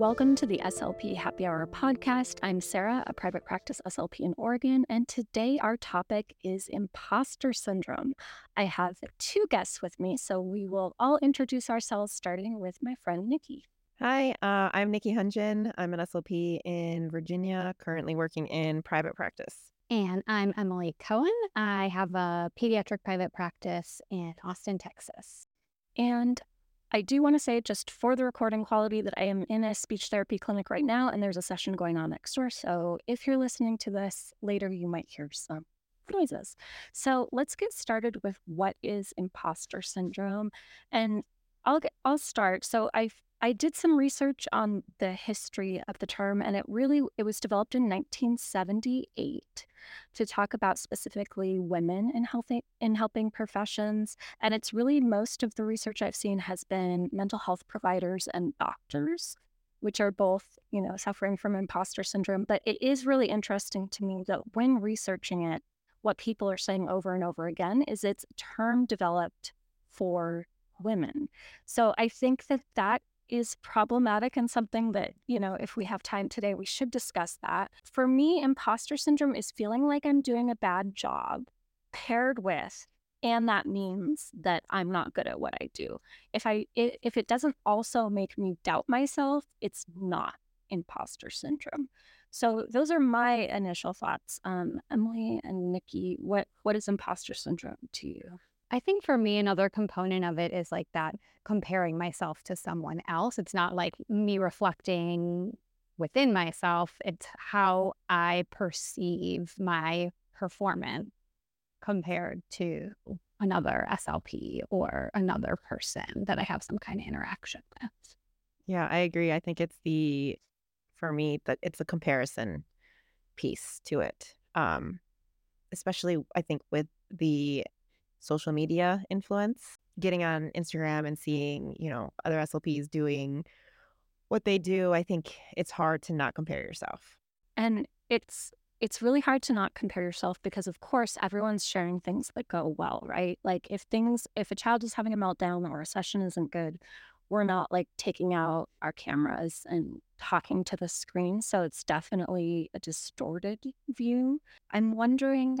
Welcome to the SLP Happy Hour podcast. I'm Sarah, a private practice SLP in Oregon, and today our topic is imposter syndrome. I have two guests with me, so we will all introduce ourselves, starting with my friend Nikki. Hi, uh, I'm Nikki Hunjan. I'm an SLP in Virginia, currently working in private practice. And I'm Emily Cohen. I have a pediatric private practice in Austin, Texas. And I do want to say, just for the recording quality, that I am in a speech therapy clinic right now and there's a session going on next door. So if you're listening to this later, you might hear some noises. So let's get started with what is imposter syndrome. And I'll get, I'll start. So I I did some research on the history of the term, and it really it was developed in 1978 to talk about specifically women in healthy in helping professions. And it's really most of the research I've seen has been mental health providers and doctors, which are both you know suffering from imposter syndrome. But it is really interesting to me that when researching it, what people are saying over and over again is it's a term developed for women. So I think that that is problematic and something that, you know, if we have time today, we should discuss that. For me, imposter syndrome is feeling like I'm doing a bad job paired with and that means that I'm not good at what I do. If I if it doesn't also make me doubt myself, it's not imposter syndrome. So those are my initial thoughts. Um, Emily and Nikki, what what is imposter syndrome to you? I think for me, another component of it is like that comparing myself to someone else. It's not like me reflecting within myself, it's how I perceive my performance compared to another SLP or another person that I have some kind of interaction with. Yeah, I agree. I think it's the, for me, that it's a comparison piece to it. Um, especially, I think, with the social media influence, getting on Instagram and seeing, you know, other SLPs doing what they do, I think it's hard to not compare yourself. And it's it's really hard to not compare yourself because of course everyone's sharing things that go well, right? Like if things if a child is having a meltdown or a session isn't good, we're not like taking out our cameras and talking to the screen. So it's definitely a distorted view. I'm wondering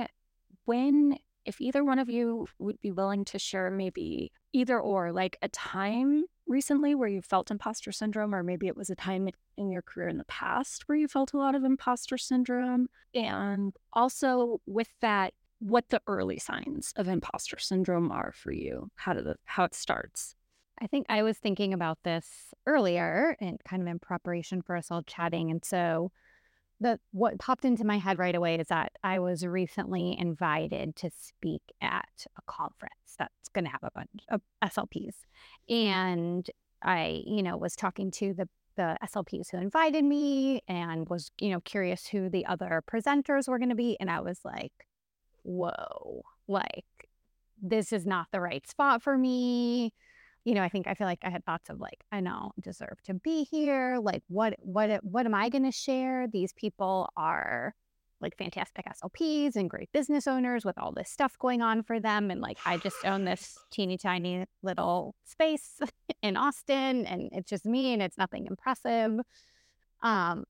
when if either one of you would be willing to share maybe either or, like a time recently where you felt imposter syndrome, or maybe it was a time in your career in the past where you felt a lot of imposter syndrome. And also with that, what the early signs of imposter syndrome are for you, how to the, how it starts. I think I was thinking about this earlier and kind of in preparation for us all chatting. And so the what popped into my head right away is that I was recently invited to speak at a conference that's going to have a bunch of SLPs, and I, you know, was talking to the the SLPs who invited me and was, you know, curious who the other presenters were going to be, and I was like, "Whoa, like this is not the right spot for me." You know, I think I feel like I had thoughts of like, I know deserve to be here. Like, what, what, what am I going to share? These people are like fantastic SLPs and great business owners with all this stuff going on for them. And like, I just own this teeny tiny little space in Austin and it's just me and it's nothing impressive. Um,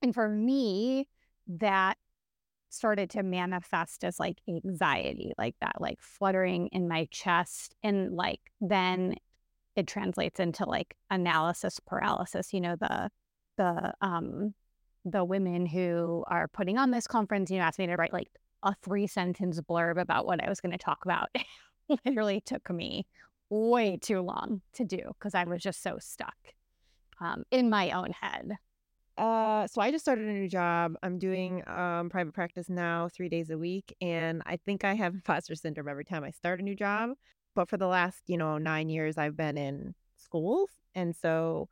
and for me, that started to manifest as like anxiety, like that, like fluttering in my chest. And like then it translates into like analysis paralysis, you know, the, the, um, the women who are putting on this conference, you know, asked me to write like a three sentence blurb about what I was going to talk about. Literally took me way too long to do because I was just so stuck um, in my own head. Uh, so I just started a new job. I'm doing um private practice now, three days a week, and I think I have imposter syndrome every time I start a new job. But for the last, you know, nine years, I've been in schools, and so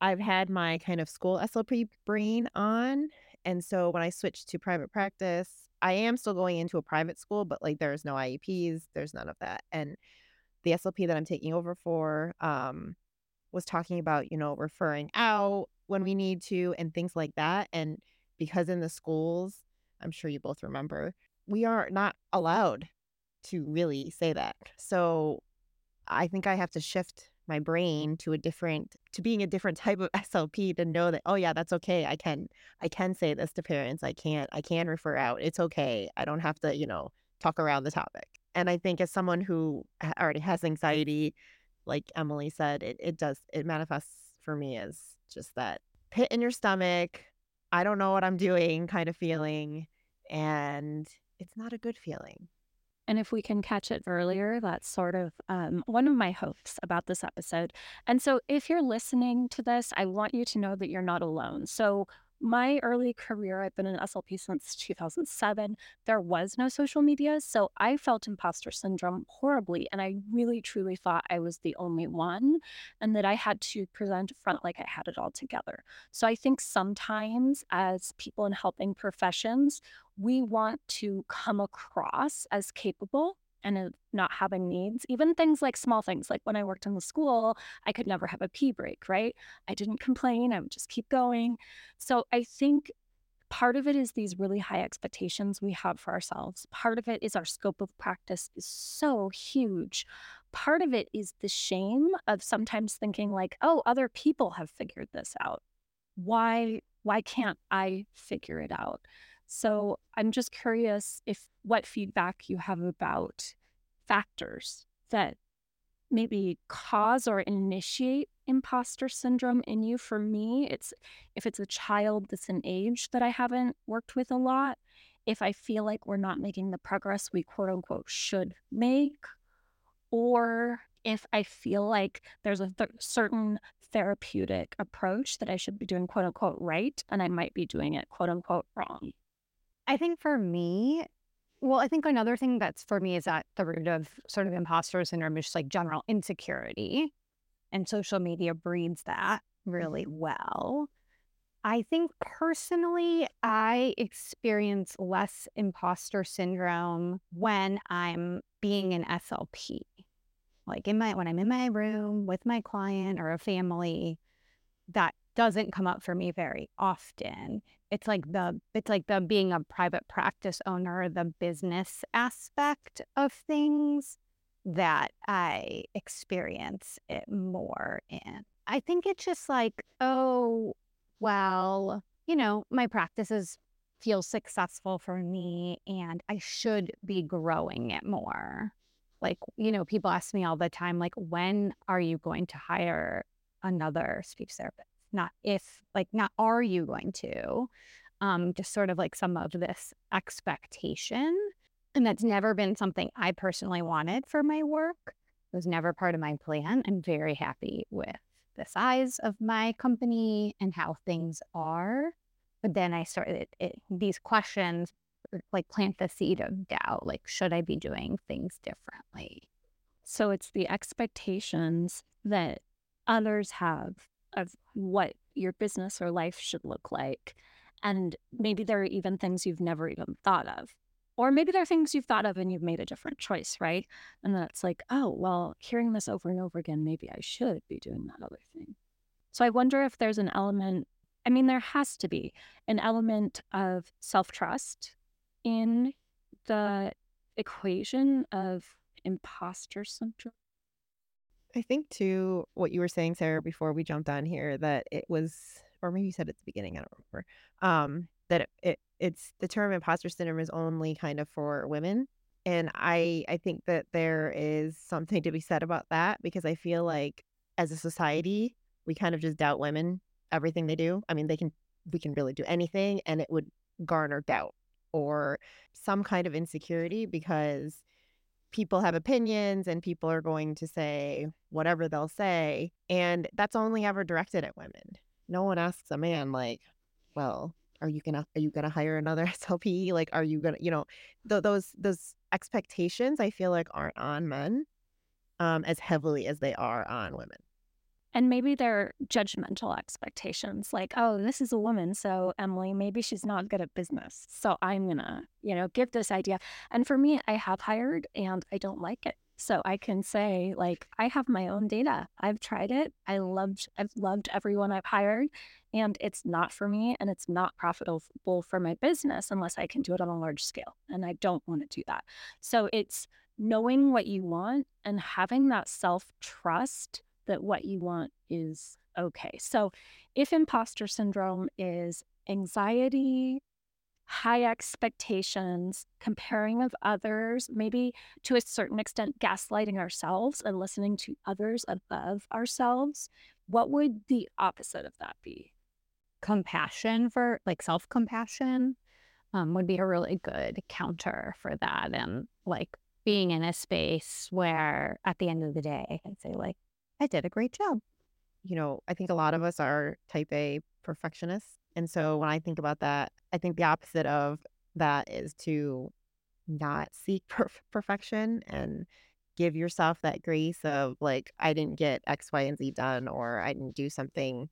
I've had my kind of school SLP brain on, and so when I switched to private practice, I am still going into a private school, but like there's no IEPs, there's none of that, and the SLP that I'm taking over for um was talking about, you know, referring out when we need to and things like that. And because in the schools, I'm sure you both remember, we are not allowed to really say that. So I think I have to shift my brain to a different to being a different type of SLP to know that oh yeah that's okay I can I can say this to parents I can't I can refer out it's okay I don't have to you know talk around the topic and I think as someone who already has anxiety like Emily said it it does it manifests for me as just that pit in your stomach I don't know what I'm doing kind of feeling and it's not a good feeling and if we can catch it earlier, that's sort of um, one of my hopes about this episode. And so, if you're listening to this, I want you to know that you're not alone. So, my early career, I've been an SLP since 2007. There was no social media. So I felt imposter syndrome horribly. And I really, truly thought I was the only one and that I had to present front like I had it all together. So I think sometimes as people in helping professions, we want to come across as capable and not having needs, even things like small things, like when I worked in the school, I could never have a pee break, right? I didn't complain, I would just keep going. So I think part of it is these really high expectations we have for ourselves. Part of it is our scope of practice is so huge. Part of it is the shame of sometimes thinking like, "Oh, other people have figured this out. Why why can't I figure it out?" So I'm just curious if what feedback you have about factors that maybe cause or initiate imposter syndrome in you. For me, it's if it's a child that's an age that I haven't worked with a lot, if I feel like we're not making the progress we quote unquote should make, or if I feel like there's a th- certain therapeutic approach that I should be doing quote unquote right and I might be doing it quote unquote wrong. I think for me, well, I think another thing that's for me is at the root of sort of imposter syndrome is just like general insecurity. And social media breeds that really mm-hmm. well. I think personally, I experience less imposter syndrome when I'm being an SLP. Like in my when I'm in my room with my client or a family, that doesn't come up for me very often. It's like the it's like the being a private practice owner, the business aspect of things that I experience it more in. I think it's just like, oh, well, you know, my practices feel successful for me and I should be growing it more. Like, you know, people ask me all the time, like, when are you going to hire another speech therapist? Not if, like, not are you going to? Um, just sort of like some of this expectation. And that's never been something I personally wanted for my work. It was never part of my plan. I'm very happy with the size of my company and how things are. But then I started it, these questions like plant the seed of doubt like, should I be doing things differently? So it's the expectations that others have of what your business or life should look like. And maybe there are even things you've never even thought of. Or maybe there are things you've thought of and you've made a different choice, right? And that's like, oh, well, hearing this over and over again, maybe I should be doing that other thing. So I wonder if there's an element, I mean, there has to be an element of self trust in the equation of imposter syndrome. I think too what you were saying, Sarah, before we jumped on here, that it was, or maybe you said at the beginning, I don't remember, um, that it, it it's the term imposter syndrome is only kind of for women. And I I think that there is something to be said about that because I feel like as a society, we kind of just doubt women everything they do. I mean, they can we can really do anything and it would garner doubt or some kind of insecurity because people have opinions and people are going to say whatever they'll say. And that's only ever directed at women. No one asks a man, like, well, are you gonna are you gonna hire another SLP? Like, are you gonna, you know, th- those those expectations I feel like aren't on men um, as heavily as they are on women. And maybe they're judgmental expectations like, oh, this is a woman. So, Emily, maybe she's not good at business. So, I'm to, you know, give this idea. And for me, I have hired and I don't like it. So, I can say, like, I have my own data. I've tried it. I loved, I've loved everyone I've hired. And it's not for me and it's not profitable for my business unless I can do it on a large scale. And I don't want to do that. So, it's knowing what you want and having that self trust that what you want is okay. So, if imposter syndrome is anxiety, high expectations, comparing of others, maybe to a certain extent, gaslighting ourselves and listening to others above ourselves, what would the opposite of that be? Compassion for like self compassion um, would be a really good counter for that. And like being in a space where at the end of the day, I'd say, like, I did a great job. You know, I think a lot of us are type A perfectionists. And so when I think about that, I think the opposite of that is to not seek perf- perfection and give yourself that grace of like, I didn't get X, Y, and Z done, or I didn't do something,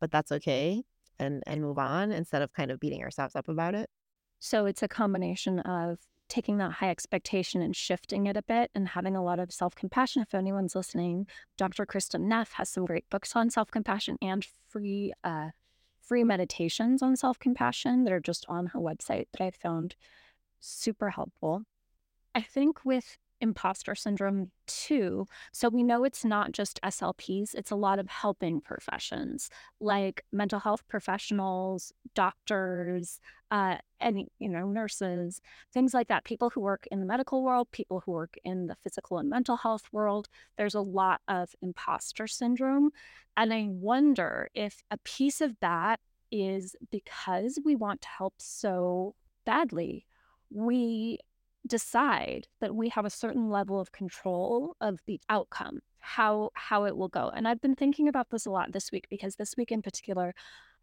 but that's okay. And, and move on instead of kind of beating ourselves up about it. So it's a combination of taking that high expectation and shifting it a bit and having a lot of self compassion. If anyone's listening, Dr. Kristin Neff has some great books on self compassion and free uh, free meditations on self compassion that are just on her website that I found super helpful. I think with imposter syndrome too. So we know it's not just SLPs, it's a lot of helping professions like mental health professionals, doctors, uh, and you know, nurses, things like that. People who work in the medical world, people who work in the physical and mental health world. There's a lot of imposter syndrome. And I wonder if a piece of that is because we want to help so badly, we decide that we have a certain level of control of the outcome how how it will go and i've been thinking about this a lot this week because this week in particular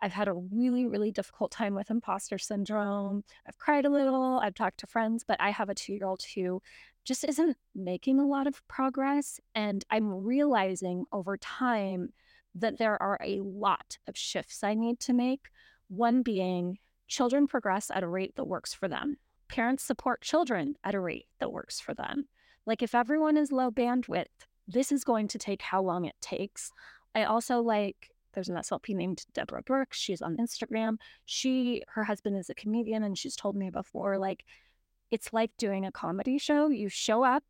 i've had a really really difficult time with imposter syndrome. I've cried a little i've talked to friends but i have a 2-year-old who just isn't making a lot of progress and i'm realizing over time that there are a lot of shifts i need to make. One being children progress at a rate that works for them parents support children at a rate that works for them. Like if everyone is low bandwidth, this is going to take how long it takes. I also like there's an SLP named Deborah Brooks. She's on Instagram. She her husband is a comedian and she's told me before like it's like doing a comedy show. You show up,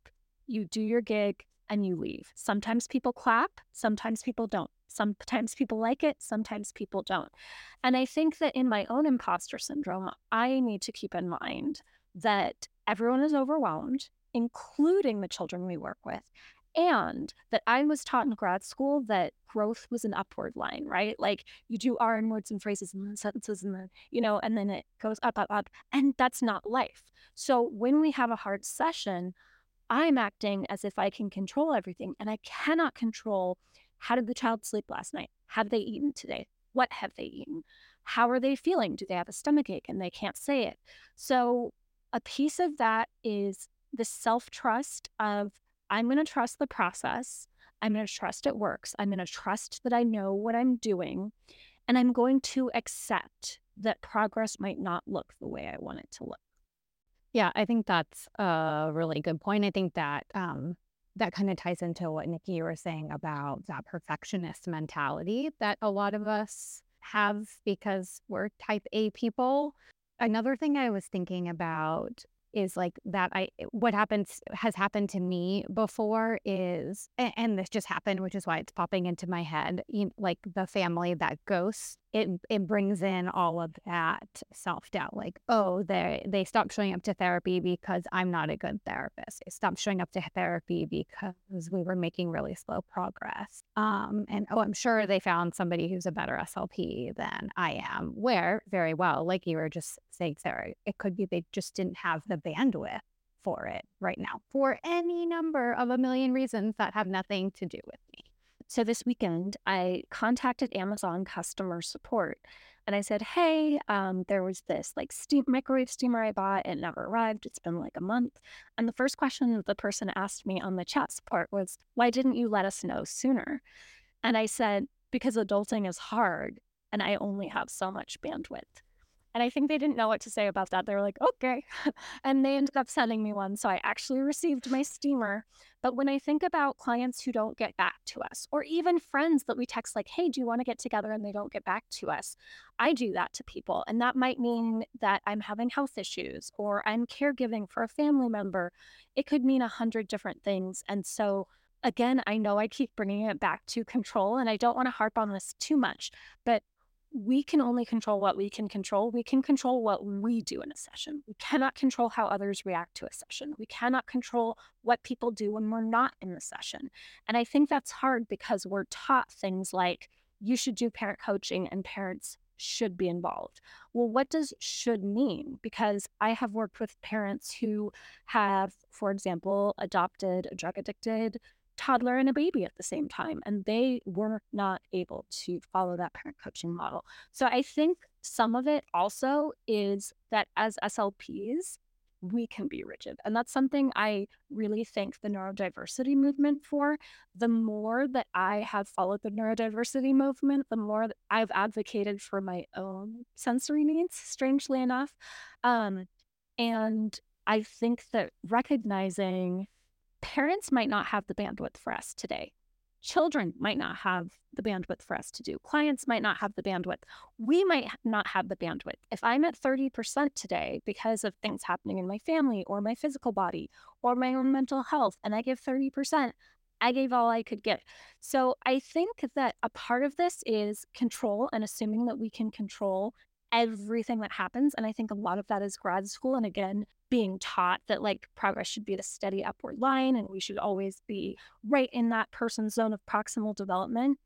you do your gig, and you leave. Sometimes people clap, sometimes people don't. Sometimes people like it, sometimes people don't. And I think that in my own imposter syndrome, I need to keep in mind that everyone is overwhelmed, including the children we work with. And that I was taught in grad school that growth was an upward line, right? Like you do R and words and phrases and sentences and then, you know, and then it goes up, up, up. And that's not life. So when we have a hard session, I'm acting as if I can control everything. And I cannot control how did the child sleep last night? Have they eaten today? What have they eaten? How are they feeling? Do they have a stomach ache and they can't say it? So, a piece of that is the self trust of I'm going to trust the process. I'm going to trust it works. I'm going to trust that I know what I'm doing. And I'm going to accept that progress might not look the way I want it to look. Yeah, I think that's a really good point. I think that um, that kind of ties into what Nikki you were saying about that perfectionist mentality that a lot of us have because we're type A people. Another thing I was thinking about is like that I what happens has happened to me before is and, this just happened which is why it's popping into my head you, like the family that ghosts it it brings in all of that self-doubt like oh they they stopped showing up to therapy because I'm not a good therapist. They stopped showing up to therapy because we were making really slow progress. Um and oh I'm sure they found somebody who's a better SLP than I am where very well like you were just saying Sarah it could be they just didn't have the bandwidth for it right now for any number of a million reasons that have nothing to do with so this weekend, I contacted Amazon customer support and I said, Hey, um, there was this like steam microwave steamer I bought. It never arrived. It's been like a month. And the first question the person asked me on the chat support was, Why didn't you let us know sooner? And I said, Because adulting is hard and I only have so much bandwidth. And I think they didn't know what to say about that. They were like, okay. and they ended up sending me one. So I actually received my steamer. But when I think about clients who don't get back to us, or even friends that we text, like, hey, do you want to get together? And they don't get back to us, I do that to people. And that might mean that I'm having health issues or I'm caregiving for a family member. It could mean a hundred different things. And so again, I know I keep bringing it back to control and I don't want to harp on this too much, but we can only control what we can control. We can control what we do in a session. We cannot control how others react to a session. We cannot control what people do when we're not in the session. And I think that's hard because we're taught things like you should do parent coaching and parents should be involved. Well, what does should mean? Because I have worked with parents who have, for example, adopted a drug addicted toddler and a baby at the same time, and they were not able to follow that parent coaching model. So I think some of it also is that as SLPs, we can be rigid. And that's something I really thank the neurodiversity movement for. The more that I have followed the neurodiversity movement, the more that I've advocated for my own sensory needs, strangely enough. Um, and I think that recognizing parents might not have the bandwidth for us today children might not have the bandwidth for us to do. Clients might not have the bandwidth. We might not have the bandwidth. If I'm at 30% today because of things happening in my family or my physical body or my own mental health, and I give 30%, I gave all I could give. So I think that a part of this is control and assuming that we can control everything that happens. And I think a lot of that is grad school. And again, being taught that like progress should be the steady upward line and we should always be right in that person's zone of proximal development.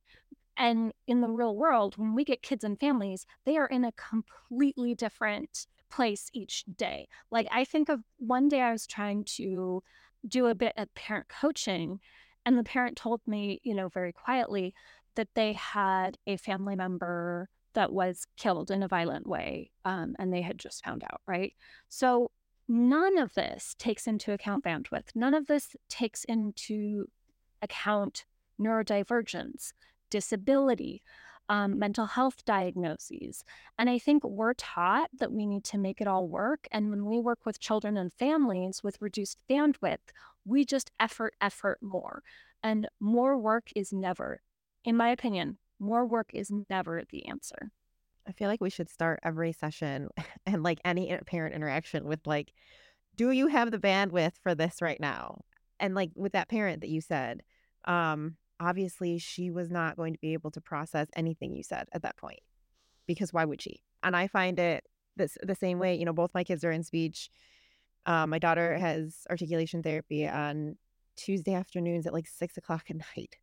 And in the real world, when we get kids and families, they are in a completely different place each day. Like I think of one day I was trying to do a bit of parent coaching, and the parent told me, you know, very quietly that they had a family member that was killed in a violent way um, and they had just found out, right? So none of this takes into account bandwidth. None of this takes into account neurodivergence, disability, um, mental health diagnoses. And I think we're taught that we need to make it all work. And when we work with children and families with reduced bandwidth, we just effort, effort more. And more work is never, in my opinion, more work is never the answer. I feel like we should start every session and like any parent interaction with like, do you have the bandwidth for this right now? And like with that parent that you said, um, obviously she was not going to be able to process anything you said at that point because why would she? And I find it this the same way. You know, both my kids are in speech. Um, my daughter has articulation therapy on Tuesday afternoons at like six o'clock at night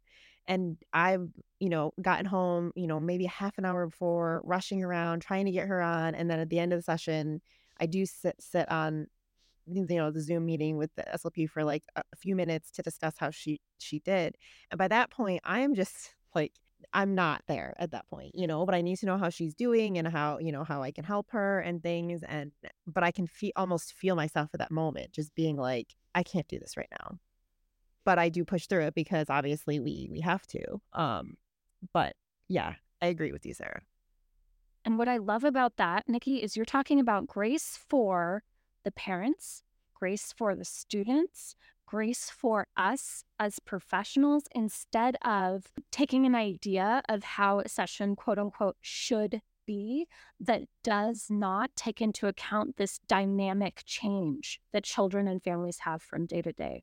and I've, you know, gotten home, you know, maybe half an hour before, rushing around, trying to get her on. And then at the end of the session, I do sit sit on, you know, the Zoom meeting with the SLP for like a few minutes to discuss how she she did. And by that point, I am just like I'm not there at that point, you know, but I need to know how she's doing and how, you know, how I can help her and things. And, but I can feel almost feel myself at that moment, just being like, I can't do this right now but I do push through it because obviously we we have to. Um, but yeah, I agree with you, Sarah. And what I love about that, Nikki, is you're talking about grace for the parents, grace for the students, grace for us as professionals instead of taking an idea of how a session, quote unquote, should be that does not take into account this dynamic change that children and families have from day to day.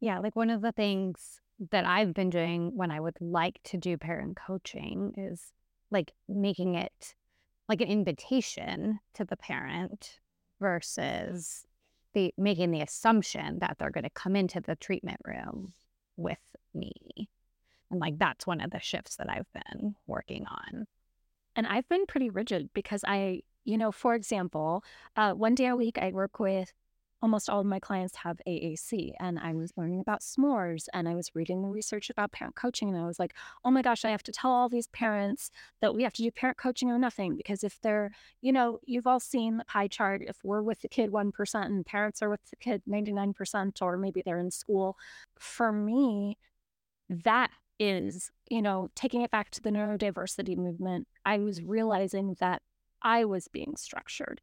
Yeah, like one of the things that I've been doing when I would like to do parent coaching is like making it like an invitation to the parent versus the making the assumption that they're going to come into the treatment room with me. And like that's one of the shifts that I've been working on. And I've been pretty rigid because I, you know, for example, uh, one day a week I work with almost all of my clients have AAC. And I was learning about s'mores and I was reading the research about parent coaching. And I was like, oh my gosh, I have to tell all these parents that we have to do parent coaching or nothing. Because if they're, you know, you've all seen the pie chart. If we're with the kid 1% and parents are with the kid 99%, or maybe they're in school, for me, that is, you know, taking it back to the neurodiversity movement, I was realizing that I was being structured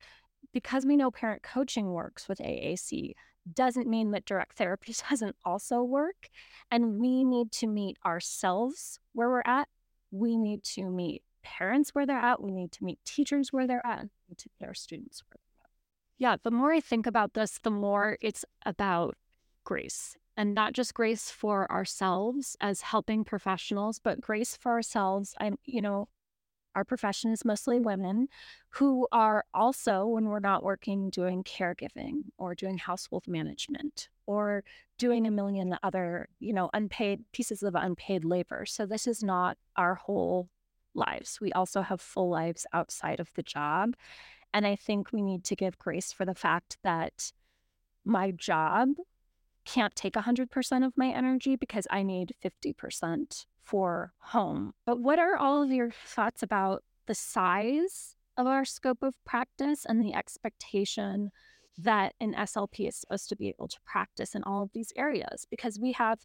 because we know parent coaching works with AAC doesn't mean that direct therapy doesn't also work. And we need to meet ourselves where we're at. We need to meet parents where they're at. We need to meet teachers where they're at. Need to meet our students where they're at. Yeah, the more I think about this, the more it's about grace. and not just grace for ourselves as helping professionals, but grace for ourselves. I'm, you know, our profession is mostly women who are also, when we're not working, doing caregiving or doing household management or doing a million other, you know, unpaid pieces of unpaid labor. So this is not our whole lives. We also have full lives outside of the job. And I think we need to give grace for the fact that my job can't take 100% of my energy because I need 50% for home. But what are all of your thoughts about the size of our scope of practice and the expectation that an SLP is supposed to be able to practice in all of these areas? Because we have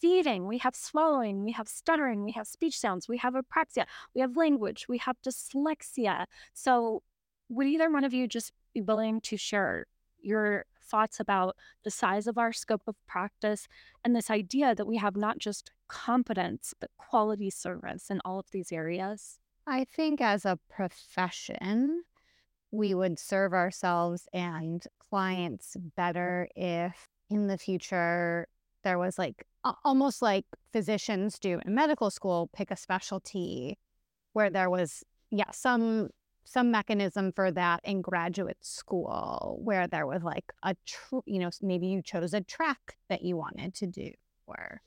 feeding, we have swallowing, we have stuttering, we have speech sounds, we have apraxia, we have language, we have dyslexia. So, would either one of you just be willing to share your thoughts about the size of our scope of practice and this idea that we have not just competence, but quality service in all of these areas? I think as a profession, we would serve ourselves and clients better if in the future there was like almost like physicians do in medical school pick a specialty where there was yeah some some mechanism for that in graduate school where there was like a tr- you know maybe you chose a track that you wanted to do or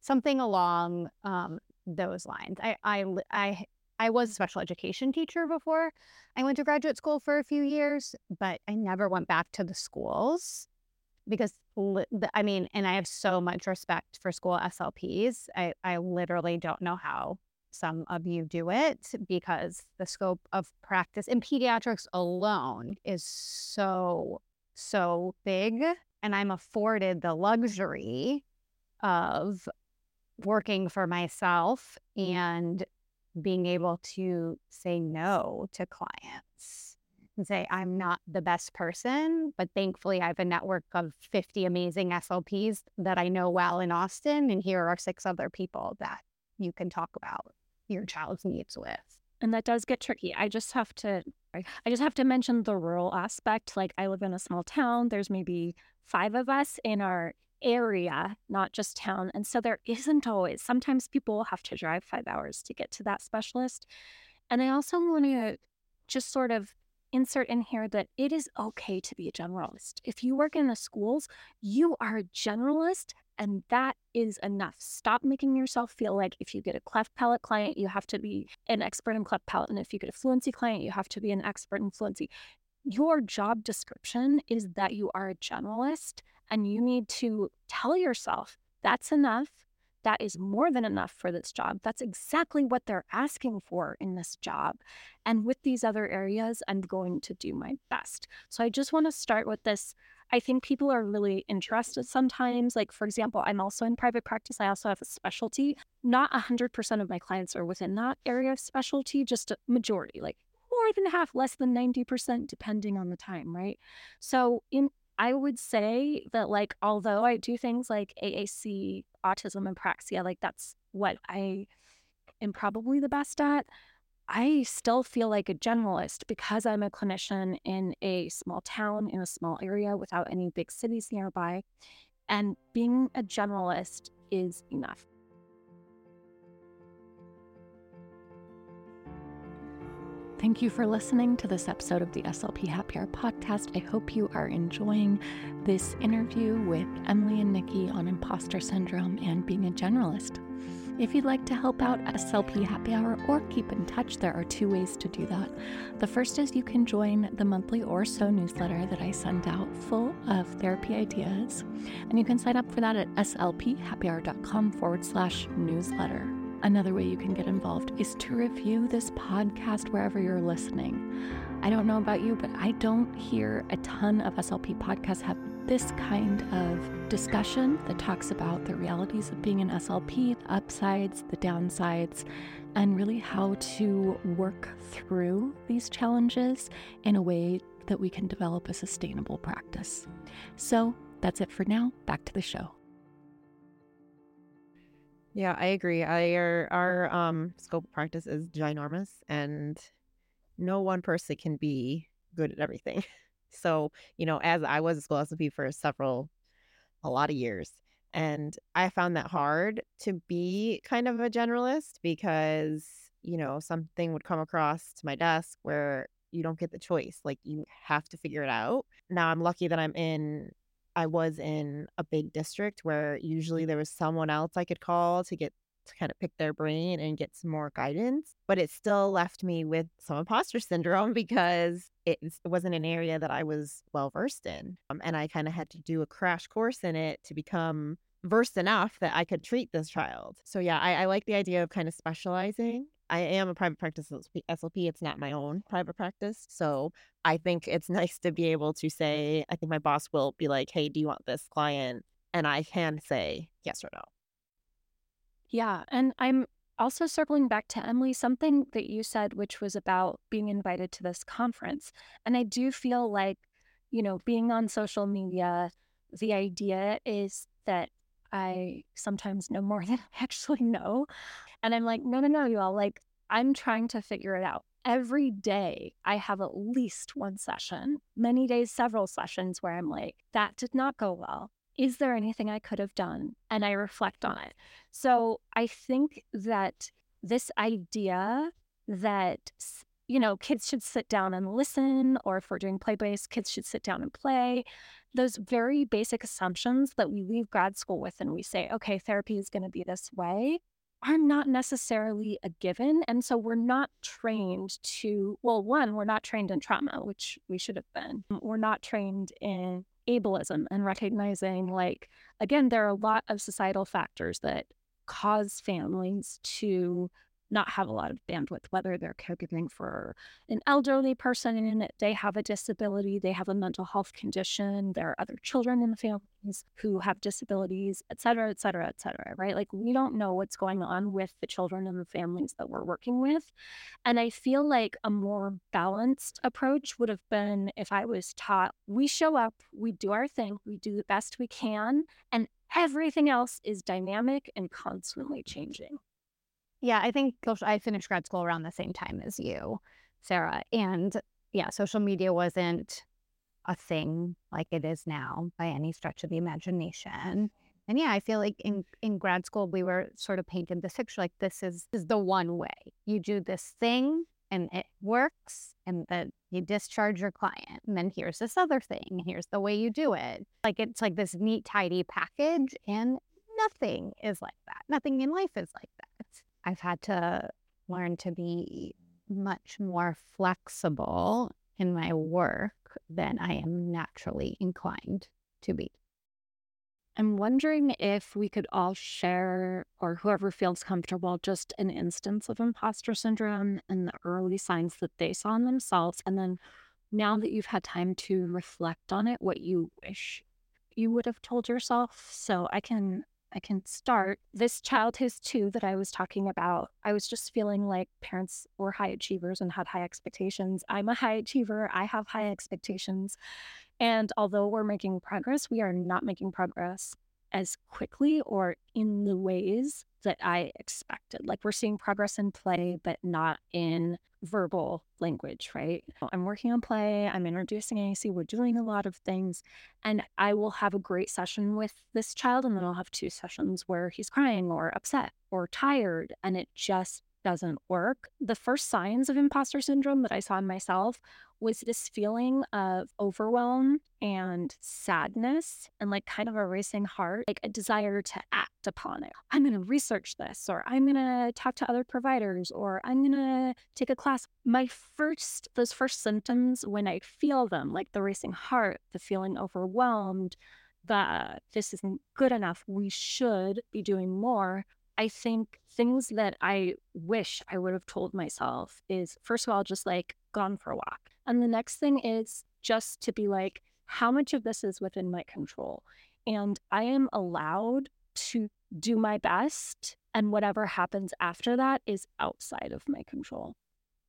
something along um, those lines. I, I i i was a special education teacher before i went to graduate school for a few years but i never went back to the schools because i mean and i have so much respect for school slps i i literally don't know how some of you do it because the scope of practice in pediatrics alone is so, so big. And I'm afforded the luxury of working for myself mm. and being able to say no to clients and say, I'm not the best person, but thankfully I have a network of 50 amazing SLPs that I know well in Austin. And here are six other people that you can talk about your child's needs with. And that does get tricky. I just have to I just have to mention the rural aspect. Like I live in a small town. There's maybe five of us in our area, not just town. And so there isn't always. Sometimes people have to drive 5 hours to get to that specialist. And I also want to just sort of insert in here that it is okay to be a generalist. If you work in the schools, you are a generalist and that is enough. Stop making yourself feel like if you get a cleft palate client, you have to be an expert in cleft palate. And if you get a fluency client, you have to be an expert in fluency. Your job description is that you are a generalist and you need to tell yourself that's enough. That is more than enough for this job. That's exactly what they're asking for in this job. And with these other areas, I'm going to do my best. So I just want to start with this I think people are really interested sometimes. Like, for example, I'm also in private practice. I also have a specialty. Not 100% of my clients are within that area of specialty, just a majority, like more than half, less than 90%, depending on the time, right? So, in I would say that, like, although I do things like AAC, autism, and praxia, like, that's what I am probably the best at. I still feel like a generalist because I'm a clinician in a small town, in a small area without any big cities nearby. And being a generalist is enough. Thank you for listening to this episode of the SLP Happy Hour podcast. I hope you are enjoying this interview with Emily and Nikki on imposter syndrome and being a generalist. If you'd like to help out SLP Happy Hour or keep in touch, there are two ways to do that. The first is you can join the monthly or so newsletter that I send out full of therapy ideas. And you can sign up for that at slphappyhour.com forward slash newsletter. Another way you can get involved is to review this podcast wherever you're listening. I don't know about you, but I don't hear a ton of SLP podcasts have this kind of discussion that talks about the realities of being an SLP, the upsides, the downsides, and really how to work through these challenges in a way that we can develop a sustainable practice. So that's it for now. Back to the show. Yeah, I agree. I our, our um scope of practice is ginormous and no one person can be good at everything. So, you know, as I was a school SLP for several, a lot of years, And I found that hard to be kind of a generalist because, you know, something would come across to my desk where you don't get the choice. Like you have to figure it out. Now I'm lucky that I'm in I was in a big district where usually there was someone else I could call to get to kind of pick their brain and get some more guidance. But it still left me with some imposter syndrome because it, it wasn't an area that I was well versed in. Um, and I kind of had to do a crash course in it to become versed enough that I could treat this child. So, yeah, I, I like the idea of kind of specializing. I am a private practice SLP. It's not my own private practice. So I think it's nice to be able to say, I think my boss will be like, hey, do you want this client? And I can say yes or no. Yeah. And I'm also circling back to Emily, something that you said, which was about being invited to this conference. And I do feel like, you know, being on social media, the idea is that I sometimes know more than I actually know. And I'm like, no, no, no, you all, like, I'm trying to figure it out. Every day, I have at least one session, many days, several sessions where I'm like, that did not go well is there anything I could have done? And I reflect on it. So I think that this idea that, you know, kids should sit down and listen, or if we're doing play based, kids should sit down and play, those very basic assumptions that we leave grad school with and we say, okay, therapy is going to be this way are not necessarily a given. And so we're not trained to, well, one, we're not trained in trauma, which we should have been. Um, we're not trained in ableism and recognizing like again there are a lot of societal factors that cause families to not have a lot of bandwidth, whether they're caregiving for an elderly person, and they have a disability, they have a mental health condition, there are other children in the families who have disabilities, et cetera, et cetera, et cetera, right? Like we don't know what's going on with the children and the families that we're working with. And I feel like a more balanced approach would have been if I was taught we show up, we do our thing, we do the best we can, and everything else is dynamic and constantly changing. Yeah, I think I finished grad school around the same time as you, Sarah. And yeah, social media wasn't a thing like it is now by any stretch of the imagination. And yeah, I feel like in, in grad school, we were sort of painted this picture like this is, is the one way. You do this thing and it works, and then you discharge your client. And then here's this other thing. Here's the way you do it. Like it's like this neat, tidy package. And nothing is like that. Nothing in life is like that. I've had to learn to be much more flexible in my work than I am naturally inclined to be. I'm wondering if we could all share, or whoever feels comfortable, just an instance of imposter syndrome and the early signs that they saw in themselves. And then now that you've had time to reflect on it, what you wish you would have told yourself. So I can I can start. This child who's two that I was talking about, I was just feeling like parents were high achievers and had high expectations. I'm a high achiever, I have high expectations. And although we're making progress, we are not making progress as quickly or in the ways that I expected. Like we're seeing progress in play, but not in verbal language, right? I'm working on play, I'm introducing AAC, we're doing a lot of things. And I will have a great session with this child, and then I'll have two sessions where he's crying or upset or tired, and it just doesn't work. The first signs of imposter syndrome that I saw in myself was this feeling of overwhelm and sadness and like kind of a racing heart, like a desire to act upon it. I'm going to research this, or I'm going to talk to other providers, or I'm going to take a class. My first, those first symptoms, when I feel them, like the racing heart, the feeling overwhelmed, the this isn't good enough, we should be doing more. I think things that I wish I would have told myself is first of all, just like gone for a walk. And the next thing is just to be like, how much of this is within my control? And I am allowed to do my best. And whatever happens after that is outside of my control.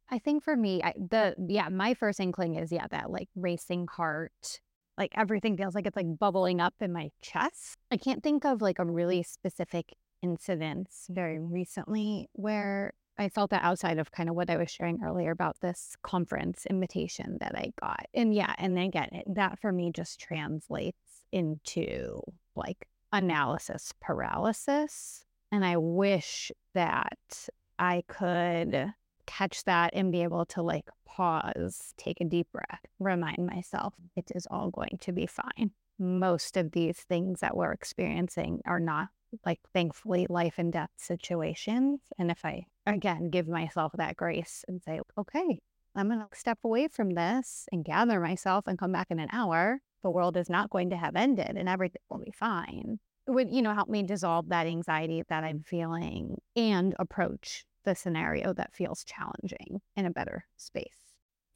I think for me, I, the, yeah, my first inkling is, yeah, that like racing heart, like everything feels like it's like bubbling up in my chest. I can't think of like a really specific incidents very recently where I felt that outside of kind of what I was sharing earlier about this conference invitation that I got. And yeah, and then again, that for me just translates into like analysis paralysis. And I wish that I could catch that and be able to like pause, take a deep breath, remind myself it is all going to be fine. Most of these things that we're experiencing are not like thankfully life and death situations. And if I again give myself that grace and say, okay, I'm going to step away from this and gather myself and come back in an hour, the world is not going to have ended and everything will be fine. It would, you know, help me dissolve that anxiety that I'm mm. feeling and approach the scenario that feels challenging in a better space.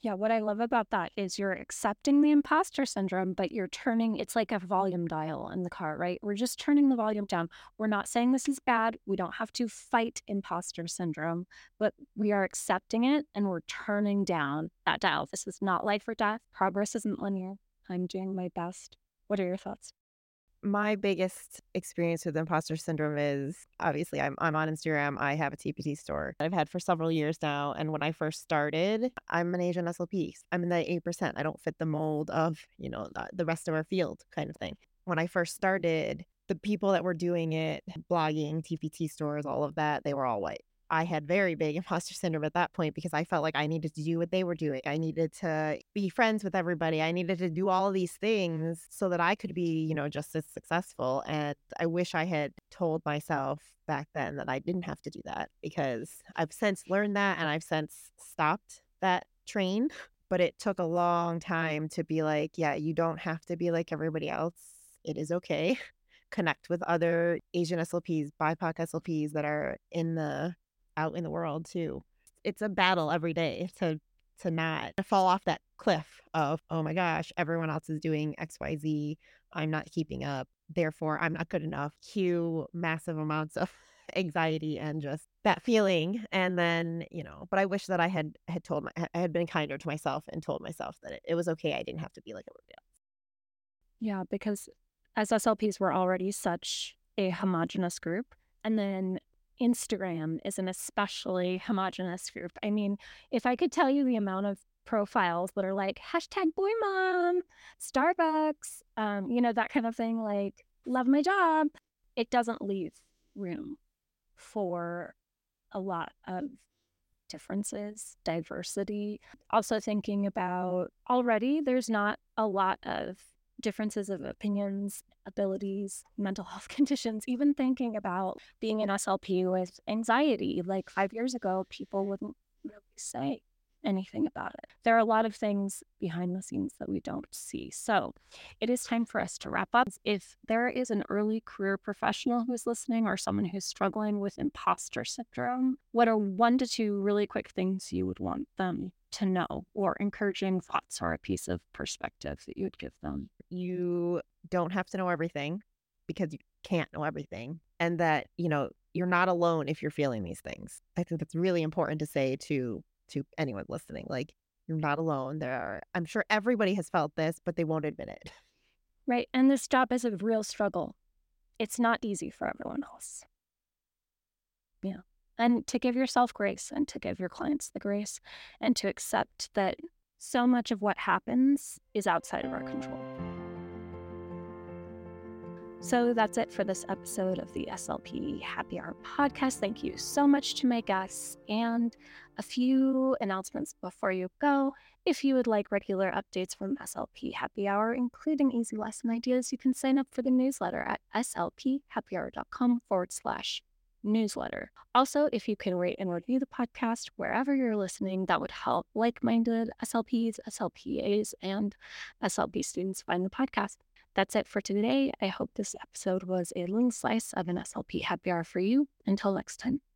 Yeah, what I love about that is you're accepting the imposter syndrome, but you're turning it's like a volume dial in the car, right? We're just turning the volume down. We're not saying this is bad. We don't have to fight imposter syndrome, but we are accepting it and we're turning down that dial. This is not life or death. Progress isn't linear. I'm doing my best. What are your thoughts? My biggest experience with imposter syndrome is obviously I'm, I'm on Instagram. I have a TPT store I've had for several years now. And when I first started, I'm an Asian SLP. I'm in the 8%. I don't fit the mold of, you know, the, the rest of our field kind of thing. When I first started, the people that were doing it, blogging, TPT stores, all of that, they were all white. I had very big imposter syndrome at that point because I felt like I needed to do what they were doing. I needed to be friends with everybody. I needed to do all these things so that I could be, you know, just as successful. And I wish I had told myself back then that I didn't have to do that because I've since learned that and I've since stopped that train. But it took a long time to be like, yeah, you don't have to be like everybody else. It is okay. Connect with other Asian SLPs, BIPOC SLPs that are in the out in the world too. It's a battle every day to to not fall off that cliff of oh my gosh, everyone else is doing XYZ. I'm not keeping up. Therefore, I'm not good enough. Cue massive amounts of anxiety and just that feeling and then you know but i wish that i had had told my i had been kinder to myself and told myself that it, it was okay i didn't have to be like everybody else yeah because as slps we're already such a homogenous group and then Instagram is an especially homogenous group. I mean, if I could tell you the amount of profiles that are like hashtag boy mom, Starbucks, um, you know, that kind of thing, like love my job, it doesn't leave room for a lot of differences, diversity. Also, thinking about already, there's not a lot of differences of opinions, abilities, mental health conditions, even thinking about being an SLP with anxiety. Like five years ago, people wouldn't really say anything about it. There are a lot of things behind the scenes that we don't see. So it is time for us to wrap up. If there is an early career professional who's listening or someone who's struggling with imposter syndrome, what are one to two really quick things you would want them to know or encouraging thoughts or a piece of perspective that you would give them? You don't have to know everything because you can't know everything. And that, you know, you're not alone if you're feeling these things. I think that's really important to say to to anyone listening. Like you're not alone. There are I'm sure everybody has felt this, but they won't admit it. Right. And this job is a real struggle. It's not easy for everyone else. Yeah and to give yourself grace and to give your clients the grace and to accept that so much of what happens is outside of our control. So that's it for this episode of the SLP Happy Hour podcast. Thank you so much to my guests and a few announcements before you go. If you would like regular updates from SLP Happy Hour, including easy lesson ideas, you can sign up for the newsletter at slphappyhour.com forward slash newsletter. Also, if you can rate and review the podcast wherever you're listening, that would help like minded SLPs, SLPAs, and SLP students find the podcast. That's it for today. I hope this episode was a little slice of an SLP happy hour for you. Until next time.